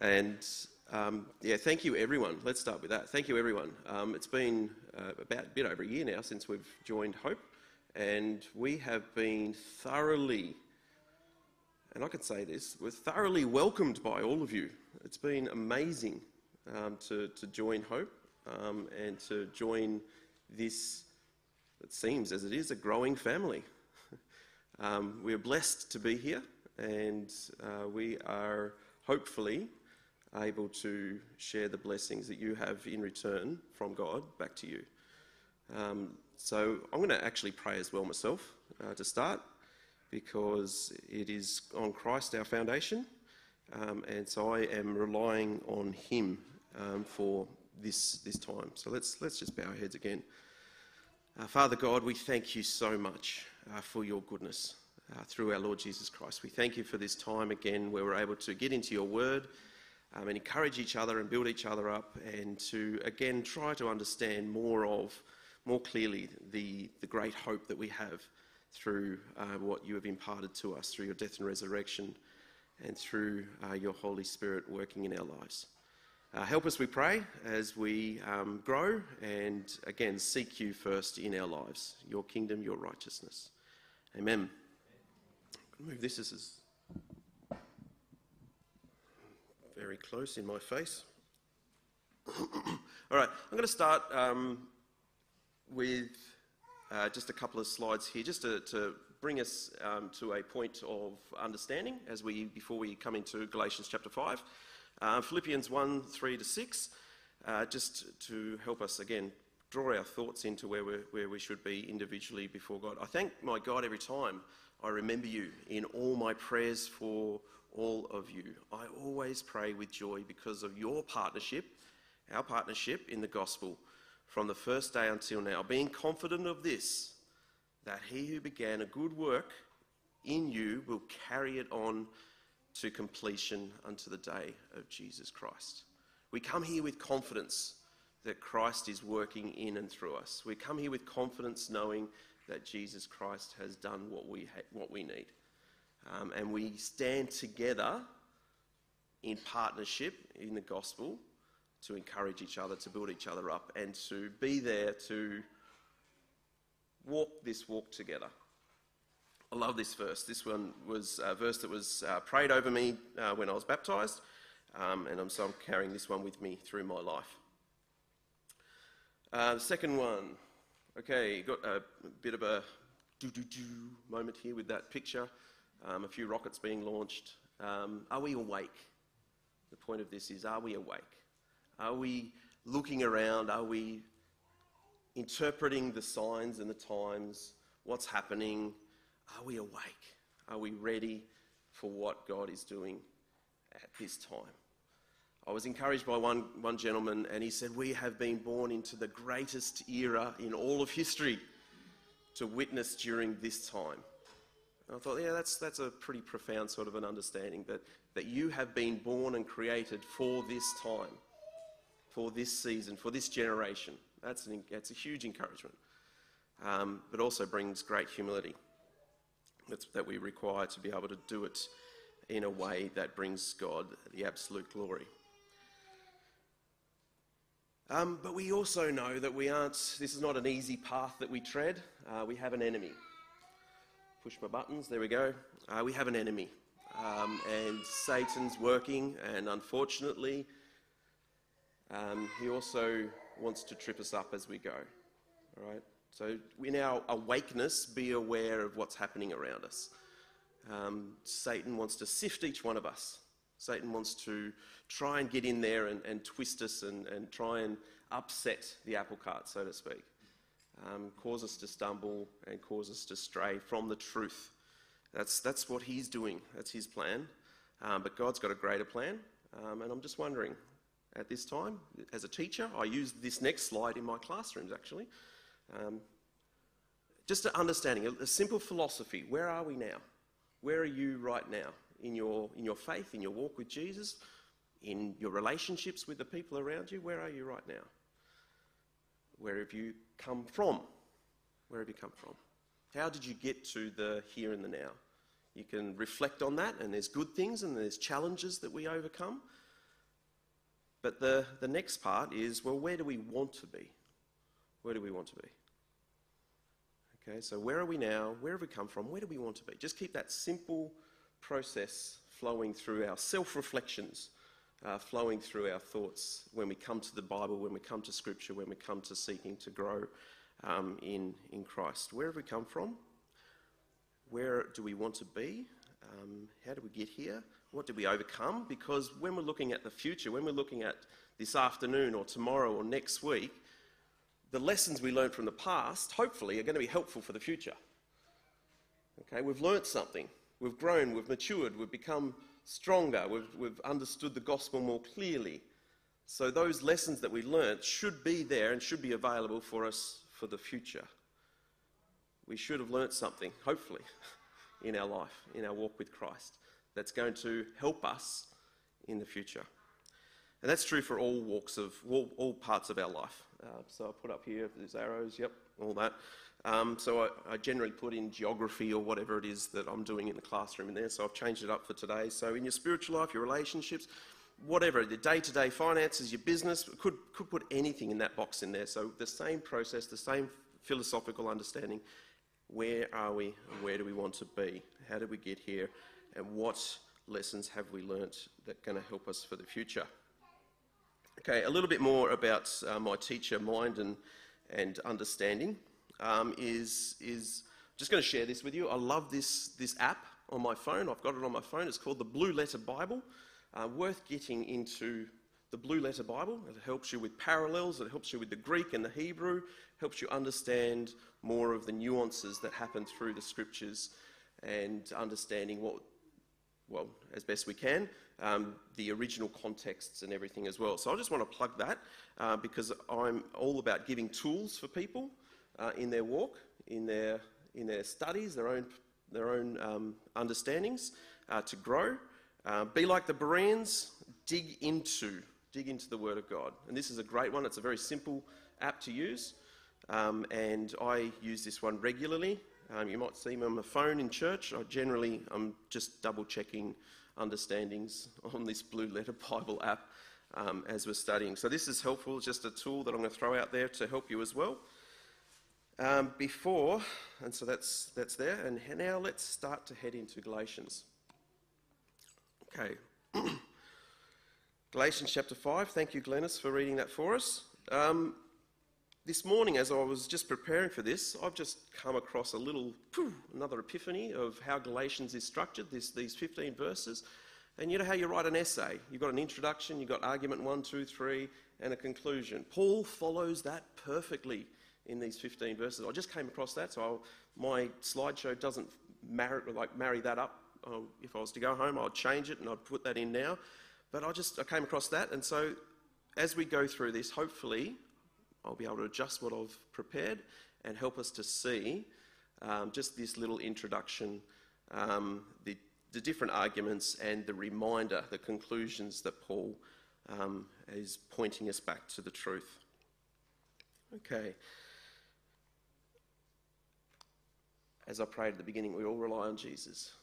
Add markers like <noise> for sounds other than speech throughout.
And um, yeah, thank you everyone. Let's start with that. Thank you everyone. Um, it's been uh, about a bit over a year now since we've joined Hope, and we have been thoroughly, and I can say this, we're thoroughly welcomed by all of you. It's been amazing um, to, to join Hope um, and to join this, it seems as it is, a growing family. <laughs> Um, we are blessed to be here, and uh, we are hopefully able to share the blessings that you have in return from God back to you. Um, so I'm going to actually pray as well myself uh, to start because it is on Christ our foundation, um, and so I am relying on Him um, for this this time. So let's let's just bow our heads again. Uh, Father God, we thank you so much uh, for your goodness uh, through our Lord Jesus Christ. We thank you for this time again where we're able to get into your word um, and encourage each other and build each other up and to again try to understand more of, more clearly, the, the great hope that we have through uh, what you have imparted to us through your death and resurrection and through uh, your Holy Spirit working in our lives. Uh, help us, we pray, as we um, grow and again seek you first in our lives, your kingdom, your righteousness. Amen. Move this. This is very close in my face. <coughs> All right, I'm going to start um, with uh, just a couple of slides here, just to, to bring us um, to a point of understanding as we before we come into Galatians chapter five, uh, Philippians one three to six, uh, just to help us again draw our thoughts into where, we where we should be individually before God. I thank my God every time I remember you in all my prayers for all of you. I always pray with joy because of your partnership, our partnership in the gospel from the first day until now, being confident of this, that he who began a good work in you will carry it on to completion unto the day of Jesus Christ. We come here with confidence that Christ is working in and through us. We come here with confidence knowing that Jesus Christ has done what we, ha- what we need. Um, and we stand together in partnership in the gospel to encourage each other, to build each other up, and to be there to walk this walk together. I love this verse. This one was a verse that was uh, prayed over me uh, when I was baptized, um, and I'm, so I'm carrying this one with me through my life. Uh, the second one, okay, got a bit of a do do do moment here with that picture um, a few rockets being launched. Um, are we awake? The point of this is are we awake? Are we looking around? Are we interpreting the signs and the times? What's happening? Are we awake? Are we ready for what God is doing at this time? I was encouraged by one, one gentleman, and he said, We have been born into the greatest era in all of history to witness during this time. And I thought, yeah, that's, that's a pretty profound sort of an understanding that, that you have been born and created for this time, for this season, for this generation. That's, an, that's a huge encouragement, um, but also brings great humility that's, that we require to be able to do it in a way that brings God the absolute glory. Um, but we also know that we aren't, this is not an easy path that we tread. Uh, we have an enemy push my buttons, there we go. Uh, we have an enemy. Um, and Satan's working, and unfortunately, um, he also wants to trip us up as we go. All right? So, in our awakeness, be aware of what's happening around us. Um, Satan wants to sift each one of us. Satan wants to try and get in there and, and twist us and, and try and upset the apple cart, so to speak um, cause us to stumble and cause us to stray from the truth. That's, that's what he's doing, that's his plan. Um, but God's got a greater plan. Um, and I'm just wondering, at this time, as a teacher, I use this next slide in my classrooms actually. Um, just an understanding, a, a simple philosophy. Where are we now? Where are you right now in your, in your faith, in your walk with Jesus, in your relationships with the people around you? Where are you right now? Where have you come from? Where have you come from? How did you get to the here and the now? You can reflect on that, and there's good things and there's challenges that we overcome. But the, the next part is well, where do we want to be? Where do we want to be? Okay, so where are we now? Where have we come from? Where do we want to be? Just keep that simple process flowing through our self reflections, uh, flowing through our thoughts when we come to the Bible, when we come to Scripture, when we come to seeking to grow um, in, in Christ. Where have we come from? Where do we want to be? Um, how do we get here? What did we overcome? Because when we're looking at the future, when we're looking at this afternoon or tomorrow or next week, the lessons we learned from the past, hopefully, are going to be helpful for the future. Okay, we've learnt something. We've grown, we've matured, we've become stronger, we've, we've understood the gospel more clearly. So, those lessons that we learnt should be there and should be available for us for the future. We should have learnt something, hopefully, <laughs> in our life, in our walk with Christ, that's going to help us in the future. And that's true for all walks of, all, all parts of our life. Uh, so I put up here, there's arrows, yep, all that. Um, so I, I, generally put in geography or whatever it is that I'm doing in the classroom in there. So I've changed it up for today. So in your spiritual life, your relationships, whatever, the day-to-day finances, your business, could, could put anything in that box in there. So the same process, the same philosophical understanding. Where are we and where do we want to be? How did we get here? And what lessons have we learnt that are going to help us for the future? Okay, a little bit more about uh, my teacher mind and, and understanding um, is, is just going to share this with you. I love this, this app on my phone. I've got it on my phone. It's called the Blue Letter Bible. Uh, worth getting into the Blue Letter Bible. It helps you with parallels, it helps you with the Greek and the Hebrew, helps you understand more of the nuances that happen through the scriptures and understanding what, well, as best we can, um, the original contexts and everything as well. So I just want to plug that uh, because I'm all about giving tools for people uh, in their walk, in their, in their studies, their own, their own um, understandings uh, to grow. Uh, be like the Bereans, dig into, dig into the Word of God. And this is a great one. It's a very simple app to use. Um, and I use this one regularly. Um, you might see me on my phone in church. I generally, I'm just double checking understandings <laughs> on this Blue Letter Bible app um, as we're studying. So this is helpful, just a tool that I'm going to throw out there to help you as well. Um, before, and so that's, that's there, and now let's start to head into Galatians. Okay. <clears throat> Galatians chapter 5. Thank you, Glennis, for reading that for us. Um, this morning, as I was just preparing for this, I've just come across a little, poof, another epiphany of how Galatians is structured, this, these 15 verses. And you know how you write an essay? You've got an introduction, you've got argument one, two, three, and a conclusion. Paul follows that perfectly in these 15 verses. I just came across that, so I'll, my slideshow doesn't marry, like, marry that up. I'll, if I was to go home, I'd change it and I'd put that in now. But I just I came across that, and so as we go through this, hopefully I'll be able to adjust what I've prepared and help us to see um, just this little introduction, um, the, the, different arguments, and the reminder, the conclusions that Paul um, is pointing us back to the truth. Okay. As I prayed at the beginning, we all rely on Jesus.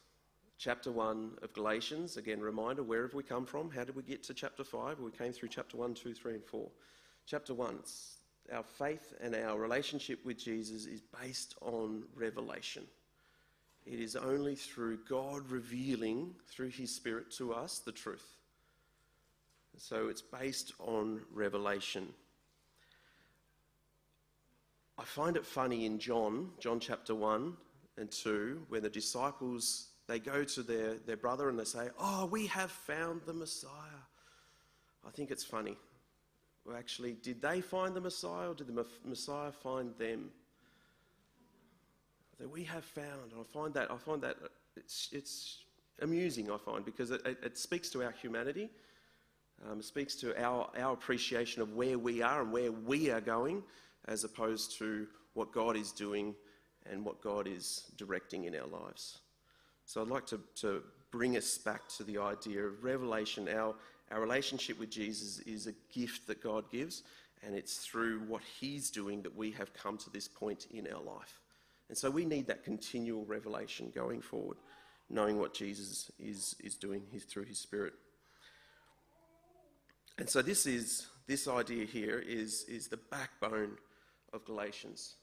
Chapter 1 of Galatians, again, reminder where have we come from? How did we get to chapter 5? We came through chapter 1, 2, 3, and 4. Chapter 1, it's our faith and our relationship with Jesus is based on revelation. It is only through God revealing through His Spirit to us the truth. So it's based on revelation. I find it funny in John, John chapter 1 and 2, when the disciples they go to their, their brother and they say, Oh, we have found the Messiah. I think it's funny well, actually, did they find the Messiah or did the Messiah find them? That we have found. I find that, I find that it's, it's amusing, I find, because it, it, it speaks to our humanity. Um, it speaks to our, our appreciation of where we are and where we are going, as opposed to what God is doing and what God is directing in our lives. So I'd like to, to bring us back to the idea of revelation, our, our relationship with Jesus is a gift that God gives, and it's through what He's doing that we have come to this point in our life. And so we need that continual revelation going forward, knowing what Jesus is, is doing his, through His Spirit. And so this is this idea here is, is the backbone of Galatians.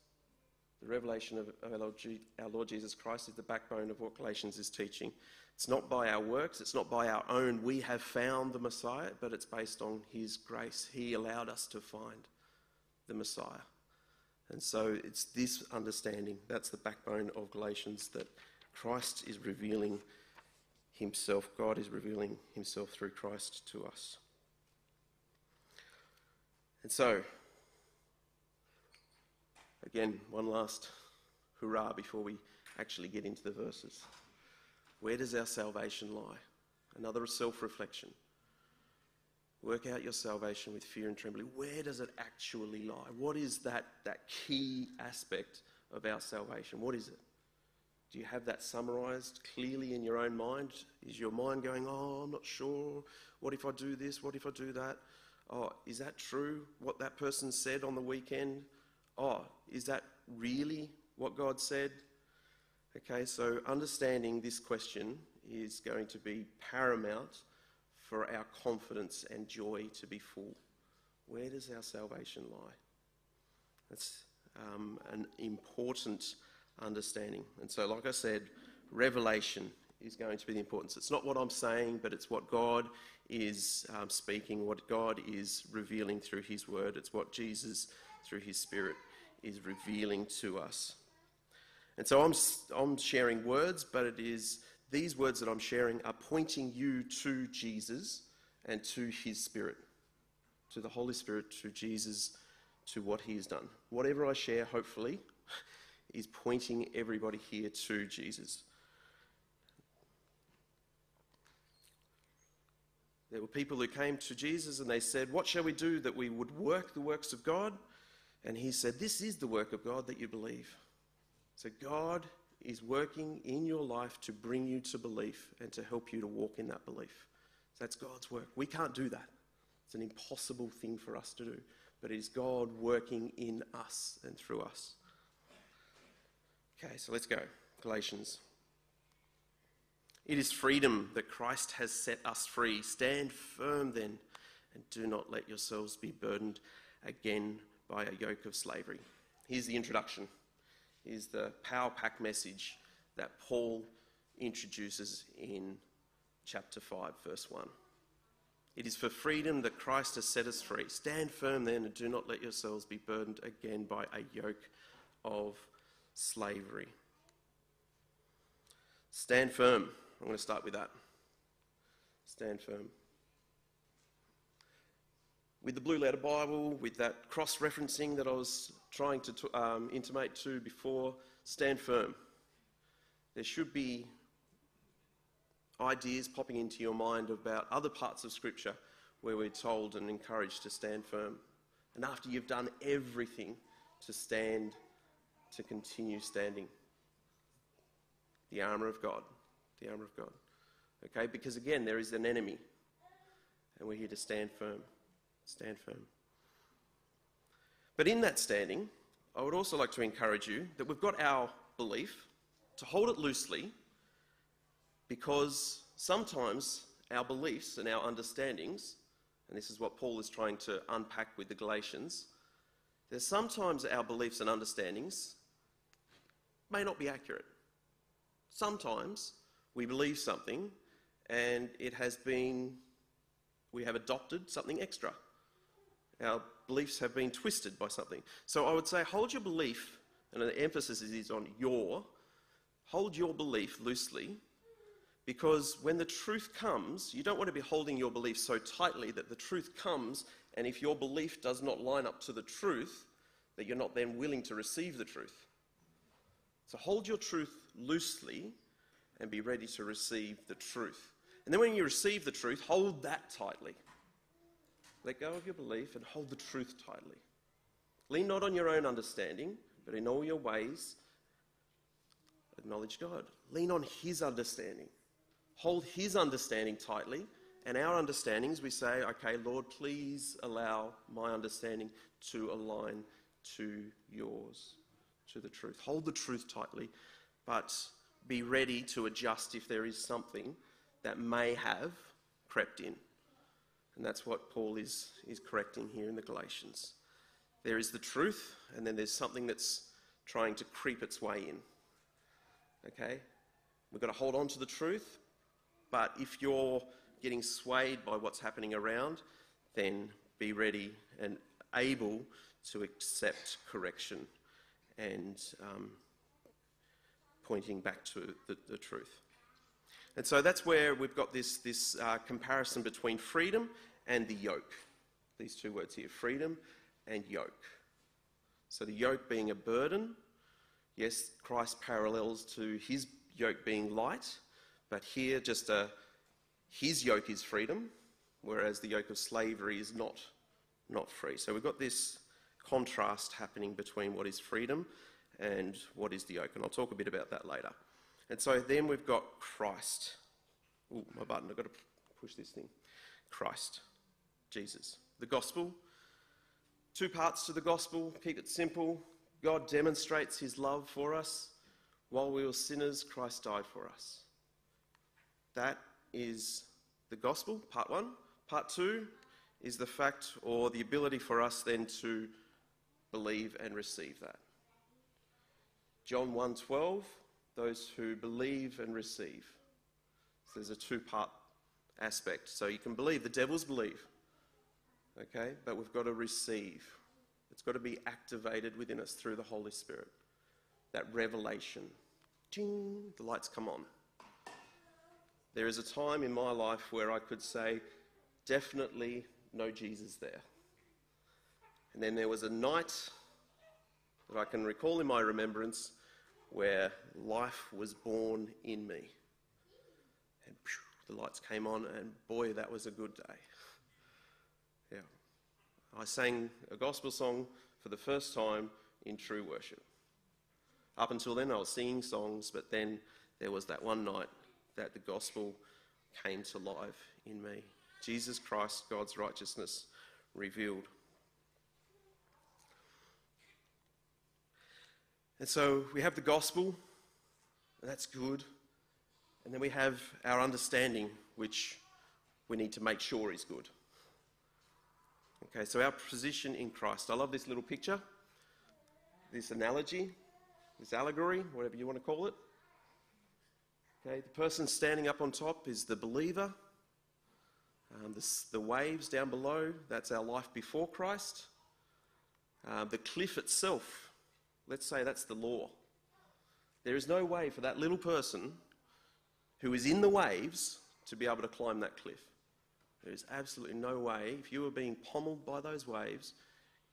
The revelation of our Lord, our Lord Jesus Christ is the backbone of what Galatians is teaching. It's not by our works, it's not by our own, we have found the Messiah, but it's based on His grace. He allowed us to find the Messiah. And so it's this understanding, that's the backbone of Galatians, that Christ is revealing Himself, God is revealing Himself through Christ to us. And so, again, one last hurrah before we actually get into the verses. Where does our salvation lie? Another self reflection. Work out your salvation with fear and trembling. Where does it actually lie? What is that, that key aspect of our salvation? What is it? Do you have that summarized clearly in your own mind? Is your mind going, oh, I'm not sure. What if I do this? What if I do that? Oh, is that true? What that person said on the weekend? Oh, is that really what God said? Okay, so understanding this question is going to be paramount for our confidence and joy to be full. Where does our salvation lie? That's um, an important understanding. And so, like I said, revelation is going to be the importance. It's not what I'm saying, but it's what God is um, speaking, what God is revealing through His Word. It's what Jesus, through His Spirit, is revealing to us. And so I'm, I'm sharing words, but it is these words that I'm sharing are pointing you to Jesus and to His Spirit, to the Holy Spirit, to Jesus, to what He has done. Whatever I share, hopefully, <laughs> is pointing everybody here to Jesus. There were people who came to Jesus and they said, What shall we do that we would work the works of God? And he said, This is the work of God that you believe. So God is working in your life to bring you to belief and to help you to walk in that belief. So that's God's work. We can't do that. It's an impossible thing for us to do. But it is God working in us and through us. Okay, so let's go. Galatians it is freedom that Christ has set us free. Stand firm then, and do not let yourselves be burdened again by a yoke of slavery. Here's the introduction. Here's the power pack message that Paul introduces in chapter 5, verse 1. It is for freedom that Christ has set us free. Stand firm then and do not let yourselves be burdened again by a yoke of slavery. Stand firm. I'm going to start with that. Stand firm. With the Blue Letter Bible, with that cross referencing that I was trying to um, intimate to before, stand firm. There should be ideas popping into your mind about other parts of Scripture where we're told and encouraged to stand firm. And after you've done everything to stand, to continue standing. The armour of God the armour of God. Okay, because again, there is an enemy, and we're here to stand firm. Stand firm. But in that standing, I would also like to encourage you that we've got our belief, to hold it loosely, because sometimes our beliefs and our understandings, and this is what Paul is trying to unpack with the Galatians, there's sometimes our beliefs and understandings may not be accurate. Sometimes we believe something and it has been, we have adopted something extra. Our beliefs have been twisted by something. So I would say hold your belief, and the emphasis is on your, hold your belief loosely because when the truth comes, you don't want to be holding your belief so tightly that the truth comes, and if your belief does not line up to the truth, that you're not then willing to receive the truth. So hold your truth loosely and be ready to receive the truth. And then when you receive the truth, hold that tightly. Let go of your belief and hold the truth tightly. Lean not on your own understanding, but in all your ways, acknowledge God. Lean on His understanding. Hold His understanding tightly, and our understandings, we say, okay, Lord, please allow my understanding to align to yours, to the truth. Hold the truth tightly, but be ready to adjust if there is something that may have crept in. And that's what Paul is, is correcting here in the Galatians. There is the truth, and then there's something that's trying to creep its way in. Okay? We've got to hold on to the truth, but if you're getting swayed by what's happening around, then be ready and able to accept correction and um, pointing back to the, the, truth. And so that's where we've got this, this uh, comparison between freedom and the yoke. These two words here freedom and yoke. So the yoke being a burden. Yes, Christ parallels to his yoke being light, but here just a, his yoke is freedom, whereas the yoke of slavery is not, not free. So we've got this contrast happening between what is freedom and what is the yoke, and I'll talk a bit about that later. And so then we've got Christ. Oh, my button, I've got to push this thing. Christ, Jesus. The gospel. Two parts to the gospel, keep it simple. God demonstrates his love for us. While we were sinners, Christ died for us. That is the gospel, part one. Part two is the fact or the ability for us then to believe and receive that. John 1:12, those who believe and receive. So there's a two-part aspect. So you can believe, the devils believe. Okay? But we've got to receive. It's got to be activated within us through the Holy Spirit. That revelation. Ding, the lights come on. There is a time in my life where I could say, definitely no Jesus there. And then there was a night that I can recall in my remembrance where life was born in me. And the lights came on, and boy, that was a good day. Yeah. I sang a gospel song for the first time in true worship. Up until then, I was singing songs, but then there was that one night that the gospel came to life in me. Jesus Christ, God's righteousness revealed. And so we have the gospel, and that's good. And then we have our understanding, which we need to make sure is good. Okay, so our position in Christ. I love this little picture, this analogy, this allegory, whatever you want to call it. Okay, the person standing up on top is the believer. Um, the waves down below, that's our life before Christ. Uh, the cliff itself, let's say that's the law. There is no way for that little person who is in the waves to be able to climb that cliff. There is absolutely no way. If you are being pommeled by those waves,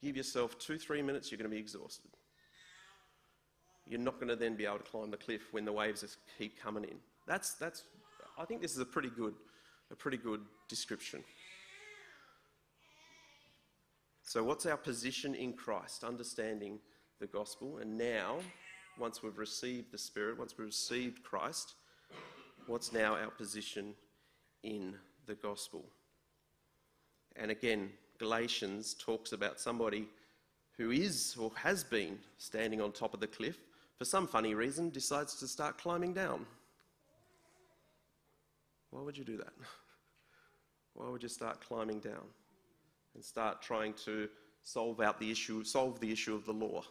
give yourself two, three minutes, you're going to be exhausted you're not going to then be able to climb the cliff when the waves keep coming in. That's, that's, I think this is a pretty good, a pretty good description. So, what's our position in Christ? Understanding the gospel, and now, once we've received the Spirit, once we've received Christ, what's now our position in the gospel? And again, Galatians talks about somebody who is or has been standing on top of the cliff for some funny reason, decides to start climbing down. Why would you do that? <laughs> Why would you start climbing down and start trying to solve out the issue, solve the issue of the law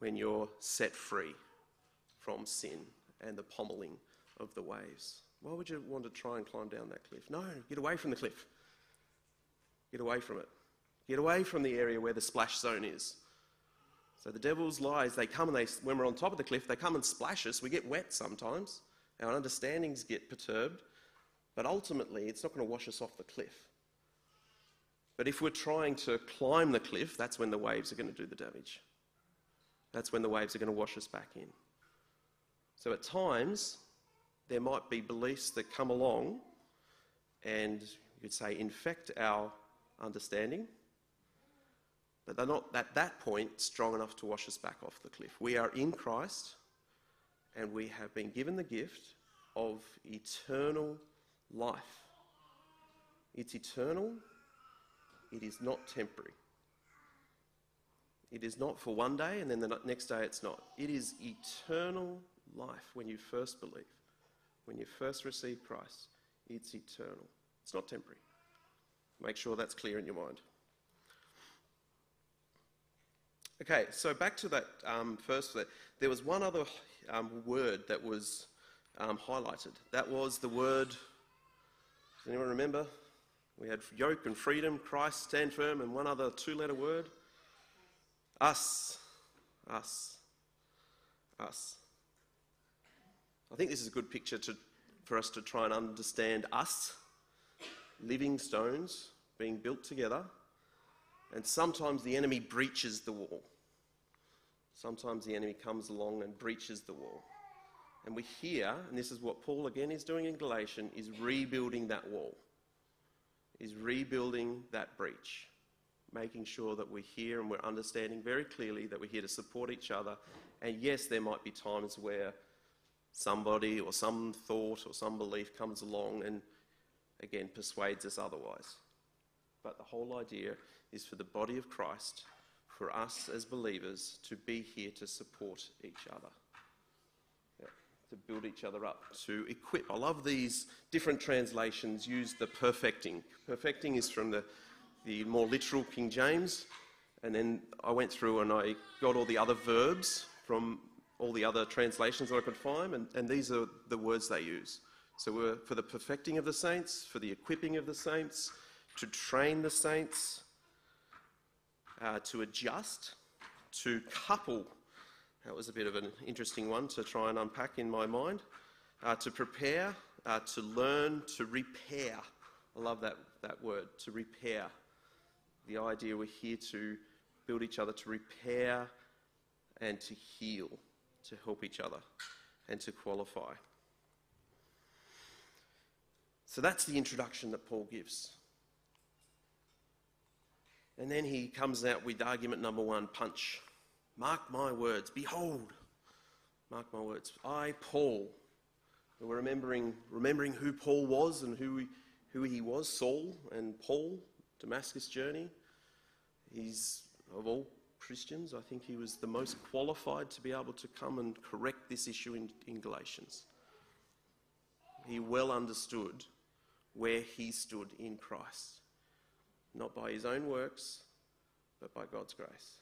when you're set free from sin and the pommeling of the waves? Why would you want to try and climb down that cliff? No, get away from the cliff. Get away from it. Get away from the area where the splash zone is. So the devil's lies, they come and they, when we're on top of the cliff, they come and splash us. We get wet sometimes. Our understandings get perturbed. But ultimately, it's not going to wash us off the cliff. But if we're trying to climb the cliff, that's when the waves are going to do the damage. That's when the waves are going to wash us back in. So at times, there might be beliefs that come along and you could say infect our understanding but they're not at that point strong enough to wash us back off the cliff. We are in Christ and we have been given the gift of eternal life. It's eternal, it is not temporary. It is not for one day and then the next day it's not. It is eternal life when you first believe. When you first receive Christ, it's eternal. It's not temporary. Make sure that's clear in your mind. Okay, so back to that um, first, there was one other um, word that was um, highlighted. That was the word, does anyone remember? We had yoke and freedom, Christ, stand firm, and one other two letter word. Us. Us. Us. I think this is a good picture to, for us to try and understand us, living stones being built together, and sometimes the enemy breaches the wall. Sometimes the enemy comes along and breaches the wall. And we hear, and this is what Paul again is doing in Galatian, is rebuilding that wall, is rebuilding that breach, making sure that we're here and we're understanding very clearly that we're here to support each other. And yes, there might be times where somebody or some thought or some belief comes along and again persuades us otherwise. But the whole idea is for the body of Christ, for us as believers, to be here to support each other, to build each other up, to equip. I love these different translations use the perfecting. Perfecting is from the, the more literal King James, and then I went through and I got all the other verbs from all the other translations that I could find, and, and these are the words they use. So we're for the perfecting of the saints, for the equipping of the saints, to train the saints, uh, to adjust, to couple. That was a bit of an interesting one to try and unpack in my mind. Uh, to prepare, uh, to learn, to repair. I love that, that word, to repair. The idea we're here to build each other, to repair and to heal to help each other and to qualify. So that's the introduction that Paul gives. And then he comes out with argument number one punch. Mark my words. Behold, mark my words. I, Paul, we're remembering, remembering who Paul was and who who he was Saul and Paul, Damascus journey. He's, of all Christians. I think he was the most qualified to be able to come and correct this issue in, in Galatians. He well understood where he stood in Christ, not by his own works, but by God's grace.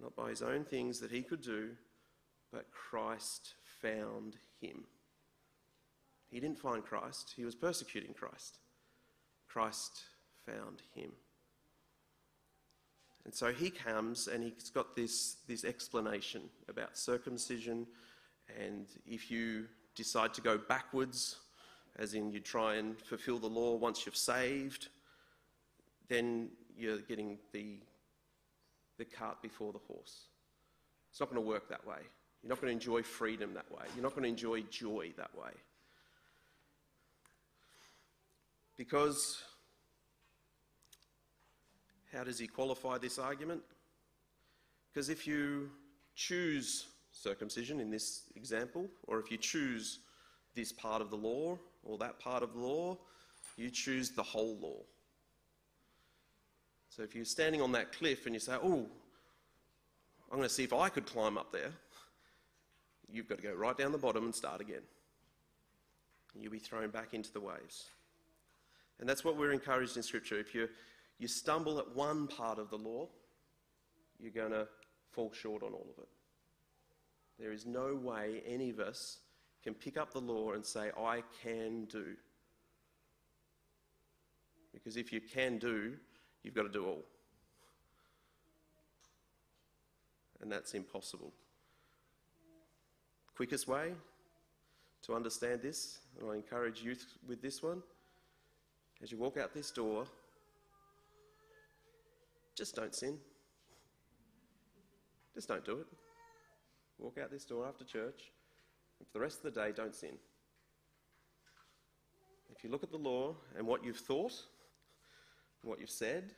Not by his own things that he could do, but Christ found him. He didn't find Christ, he was persecuting Christ. Christ found him. And so he comes and he's got this, this explanation about circumcision. And if you decide to go backwards, as in you try and fulfill the law once you've saved, then you're getting the, the cart before the horse. It's not going to work that way. You're not going to enjoy freedom that way. You're not going to enjoy joy that way. Because how does he qualify this argument? Because if you choose circumcision in this example, or if you choose this part of the law or that part of the law, you choose the whole law. So if you're standing on that cliff and you say, Oh, I'm going to see if I could climb up there, you've got to go right down the bottom and start again. You'll be thrown back into the waves. And that's what we're encouraged in Scripture. If you're you stumble at one part of the law, you're going to fall short on all of it. There is no way any of us can pick up the law and say, I can do. Because if you can do, you've got to do all. And that's impossible. Quickest way to understand this, and I encourage youth with this one, as you walk out this door, just don't sin. Just don't do it. Walk out this door after church, and for the rest of the day, don't sin. If you look at the law and what you've thought, what you've said,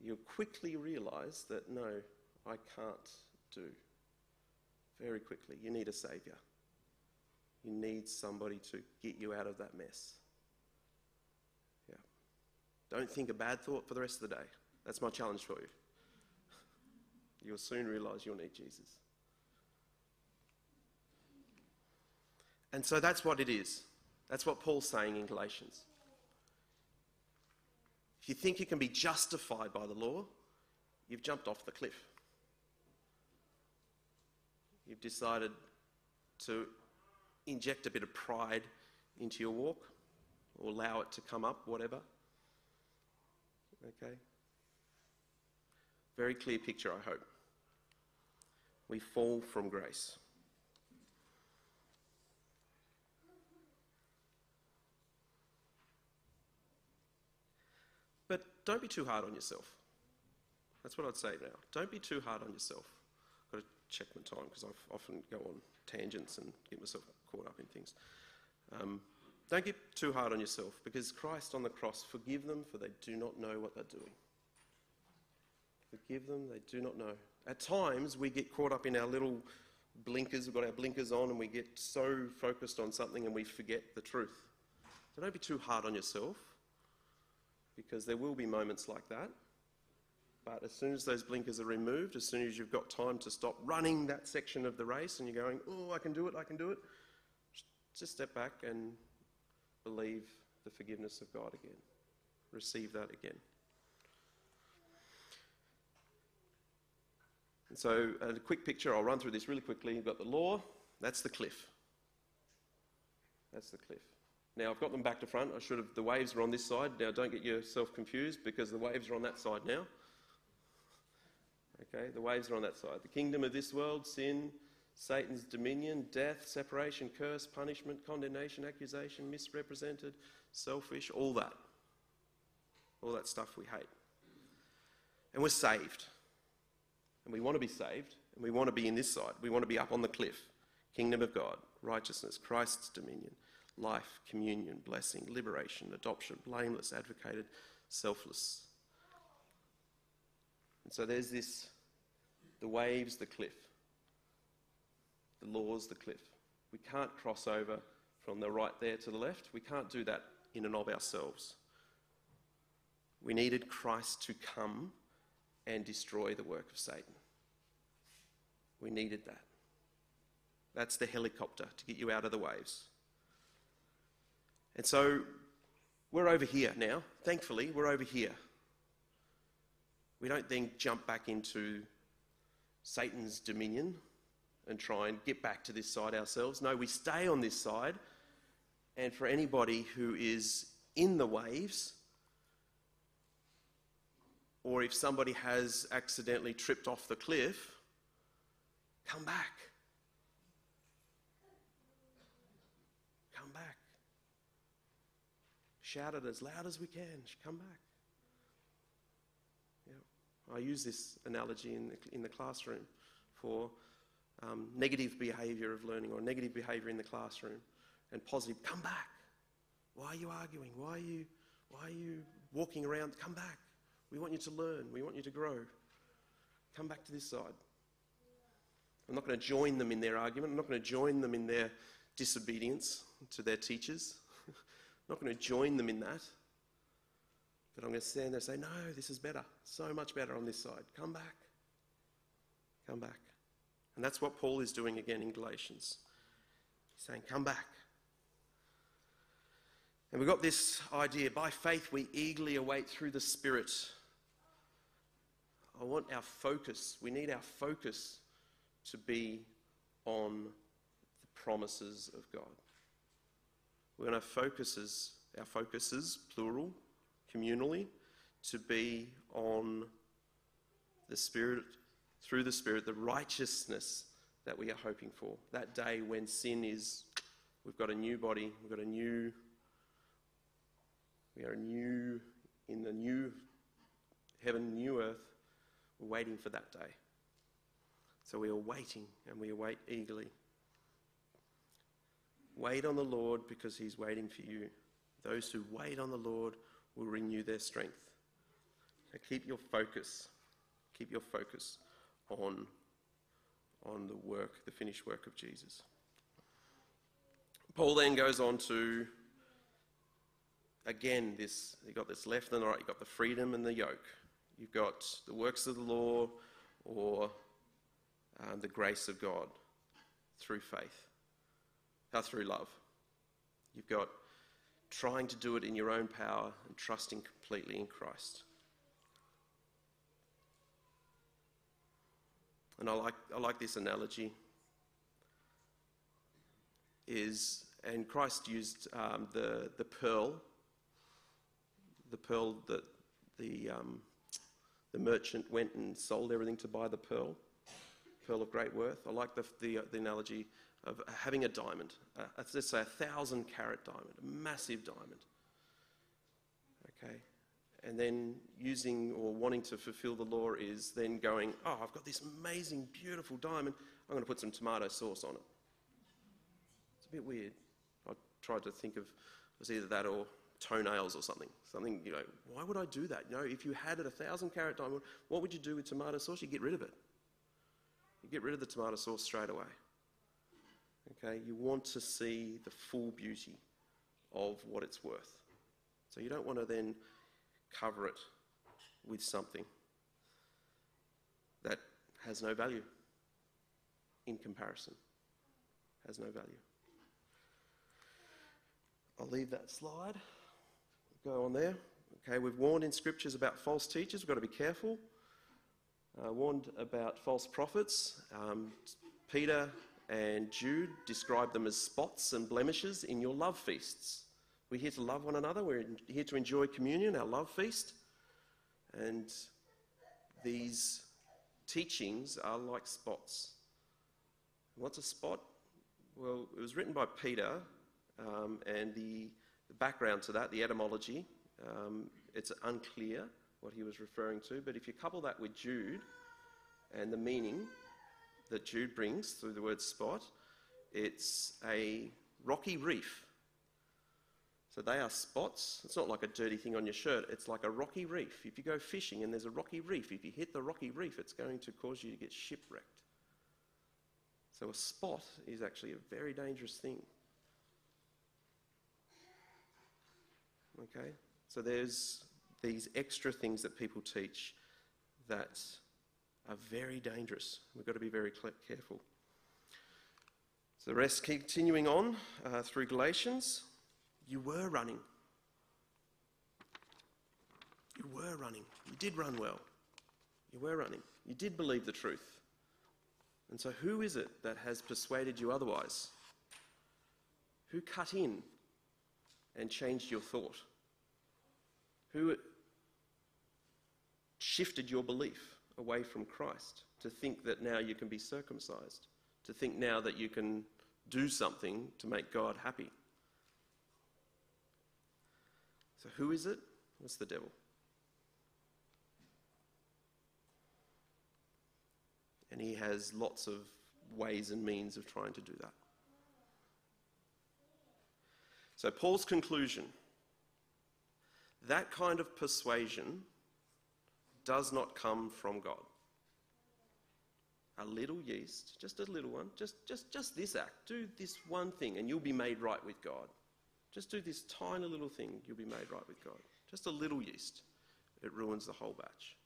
you'll quickly realize that no, I can't do. Very quickly. You need a Saviour. You need somebody to get you out of that mess. Don't think a bad thought for the rest of the day. That's my challenge for you. You'll soon realize you'll need Jesus. And so that's what it is. That's what Paul's saying in Galatians. If you think you can be justified by the law, you've jumped off the cliff. You've decided to inject a bit of pride into your walk or allow it to come up, whatever. Okay? Very clear picture, I hope. We fall from grace. But don't be too hard on yourself. That's what I'd say now. Don't be too hard on yourself. I've got to check my time because I often go on tangents and get myself caught up in things. Um, don't get too hard on yourself because Christ on the cross, forgive them for they do not know what they're doing. Forgive them, they do not know. At times, we get caught up in our little blinkers, we've got our blinkers on, and we get so focused on something and we forget the truth. So don't be too hard on yourself because there will be moments like that. But as soon as those blinkers are removed, as soon as you've got time to stop running that section of the race and you're going, oh, I can do it, I can do it, just step back and believe the forgiveness of God again. Receive that again. And so, a quick picture, I'll run through this really quickly. You've got the law, that's the cliff. That's the cliff. Now, I've got them back to front. I should have, the waves are on this side. Now, don't get yourself confused because the waves are on that side now. Okay, the waves are on that side. The kingdom of this world, sin, Satan's dominion, death, separation, curse, punishment, condemnation, accusation, misrepresented, selfish, all that. All that stuff we hate. And we're saved. And we want to be saved, and we want to be in this side. We want to be up on the cliff. Kingdom of God, righteousness, Christ's dominion, life, communion, blessing, liberation, adoption, blameless, advocated, selfless. And so there's this the waves, the cliff. The laws, the cliff. We can't cross over from the right there to the left. We can't do that in and of ourselves. We needed Christ to come and destroy the work of Satan. We needed that. That's the helicopter to get you out of the waves. And so we're over here now. Thankfully, we're over here. We don't then jump back into Satan's dominion and try and get back to this side ourselves. No, we stay on this side. And for anybody who is in the waves, or if somebody has accidentally tripped off the cliff, come back. Come back. Shout it as loud as we can. Come back. Yeah. I use this analogy in the, in the classroom for um, negative behaviour of learning or negative behaviour in the classroom and positive. Come back. Why are you arguing? Why are you, why are you walking around? Come back. We want you to learn. We want you to grow. Come back to this side. I'm not going to join them in their argument. I'm not going to join them in their disobedience to their teachers. I'm <laughs> not going to join them in that. But I'm going to stand there and say, no, this is better. So much better on this side. Come back. Come back. And that's what Paul is doing again in Galatians. He's saying, come back. And we've got this idea by faith we eagerly await through the Spirit I want our focus, we need our focus to be on the promises of God. We want our focuses, our focuses, plural, communally, to be on the Spirit, through the Spirit, the righteousness that we are hoping for. That day when sin is, we've got a new body, we've got a new, we are new, in the new heaven, new earth, we're waiting for that day. So we are waiting and we await eagerly. Wait on the Lord because he's waiting for you. Those who wait on the Lord will renew their strength. So keep your focus. Keep your focus on, on the work, the finished work of Jesus. Paul then goes on to again this you've got this left and right, you've got the freedom and the yoke. You've got the works of the law or um, the grace of God through faith, uh, through love. You've got trying to do it in your own power and trusting completely in Christ. And I like, I like this analogy. Is and Christ used um, the the pearl, the pearl that the um, the merchant went and sold everything to buy the pearl, pearl of great worth. I like the the, the analogy of having a diamond. Uh, let's say a thousand carat diamond, a massive diamond. Okay, and then using or wanting to fulfill the law is then going, oh, I've got this amazing, beautiful diamond. I'm going to put some tomato sauce on it. It's a bit weird. I tried to think of it was either that or toenails or something. Something, you know, why would I do that? You know, if you had a thousand carat diamond, what would you do with tomato sauce? You get rid of it. You get rid of the tomato sauce straight away. Okay, you want to see the full beauty of what it's worth. So you don't want to then cover it with something that has no value in comparison. Has no value. I'll leave that slide. Go on there. Okay, we've warned in scriptures about false teachers. We've got to be careful. Uh, warned about false prophets. Um, Peter and Jude describe them as spots and blemishes in your love feasts. We're here to love one another. We're here to enjoy communion, our love feast. And these teachings are like spots. What's a spot? Well, it was written by Peter, um, and the, the, background to that, the etymology, um, it's unclear what he was referring to. But if you couple that with Jude and the meaning that Jude brings through the word spot, it's a rocky reef so they are spots. It's not like a dirty thing on your shirt, it's like a rocky reef. If you go fishing and there's a rocky reef, if you hit the rocky reef, it's going to cause you to get shipwrecked. So a spot is actually a very dangerous thing. Okay? So there's these extra things that people teach that are very dangerous. We've got to be very careful. So the rest continuing on uh, through Galatians. You were running. You were running. You did run well. You were running. You did believe the truth. And so, who is it that has persuaded you otherwise? Who cut in and changed your thought? Who shifted your belief away from Christ to think that now you can be circumcised, to think now that you can do something to make God happy? So, who is it? It's the devil. And he has lots of ways and means of trying to do that. So, Paul's conclusion that kind of persuasion does not come from God. A little yeast, just a little one, just, just, just this act, do this one thing, and you'll be made right with God. Just do this tiny little thing, you'll be made right with God. Just a little yeast, it ruins the whole batch.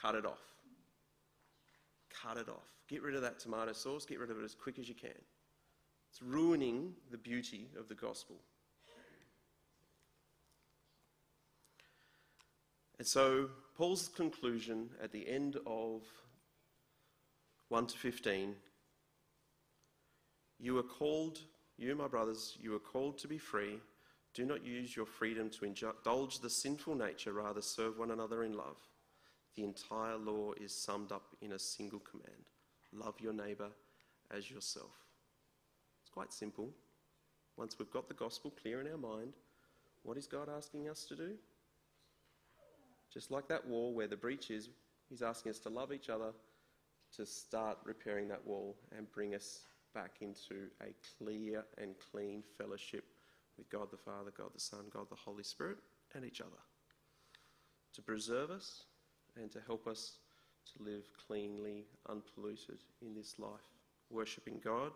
Cut it off. Cut it off. Get rid of that tomato sauce, get rid of it as quick as you can. It's ruining the beauty of the gospel. And so, Paul's conclusion at the end of 1 to 15 you are called you, my brothers, you are called to be free. Do not use your freedom to indulge the sinful nature, rather, serve one another in love. The entire law is summed up in a single command love your neighbour as yourself. It's quite simple. Once we've got the gospel clear in our mind, what is God asking us to do? Just like that wall where the breach is, He's asking us to love each other, to start repairing that wall and bring us back into a clear and clean fellowship with God the Father, God the Son, God the Holy Spirit, and each other. To preserve us and to help us to live cleanly, unpolluted in this life, worshipping God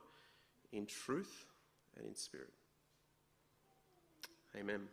in truth and in spirit. Amen.